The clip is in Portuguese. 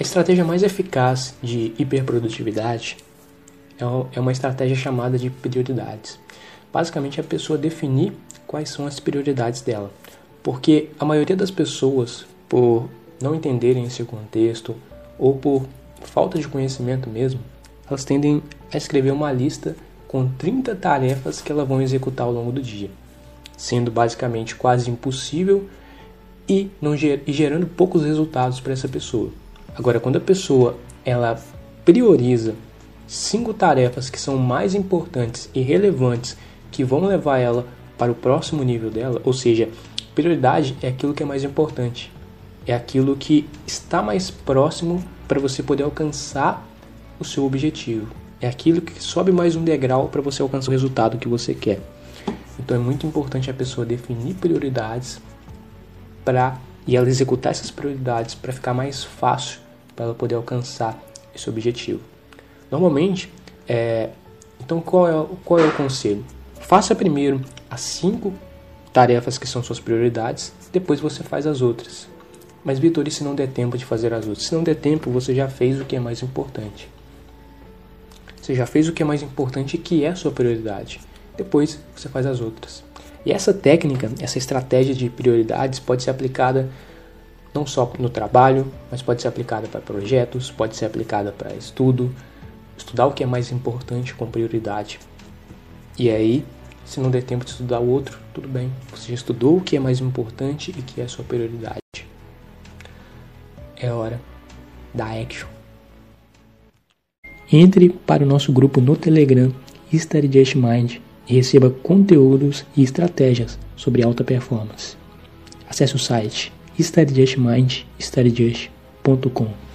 A estratégia mais eficaz de hiperprodutividade é, é uma estratégia chamada de prioridades. Basicamente, é a pessoa definir quais são as prioridades dela. Porque a maioria das pessoas, por não entenderem esse contexto ou por falta de conhecimento mesmo, elas tendem a escrever uma lista com 30 tarefas que elas vão executar ao longo do dia, sendo basicamente quase impossível e, não, e gerando poucos resultados para essa pessoa. Agora, quando a pessoa ela prioriza cinco tarefas que são mais importantes e relevantes que vão levar ela para o próximo nível dela, ou seja, prioridade é aquilo que é mais importante, é aquilo que está mais próximo para você poder alcançar o seu objetivo, é aquilo que sobe mais um degrau para você alcançar o resultado que você quer. Então é muito importante a pessoa definir prioridades para e ela executar essas prioridades para ficar mais fácil para ela poder alcançar esse objetivo. Normalmente, é, então qual é, qual é o conselho? Faça primeiro as cinco tarefas que são suas prioridades, depois você faz as outras. Mas Vitor, e se não der tempo de fazer as outras? Se não der tempo, você já fez o que é mais importante. Você já fez o que é mais importante e que é a sua prioridade. Depois você faz as outras. E essa técnica, essa estratégia de prioridades pode ser aplicada não só no trabalho, mas pode ser aplicada para projetos, pode ser aplicada para estudo, estudar o que é mais importante com prioridade. E aí, se não der tempo de estudar o outro, tudo bem, você já estudou o que é mais importante e que é a sua prioridade. É hora da action. Entre para o nosso grupo no Telegram Study Just Mind e receba conteúdos e estratégias sobre alta performance. Acesse o site studyjustmind.com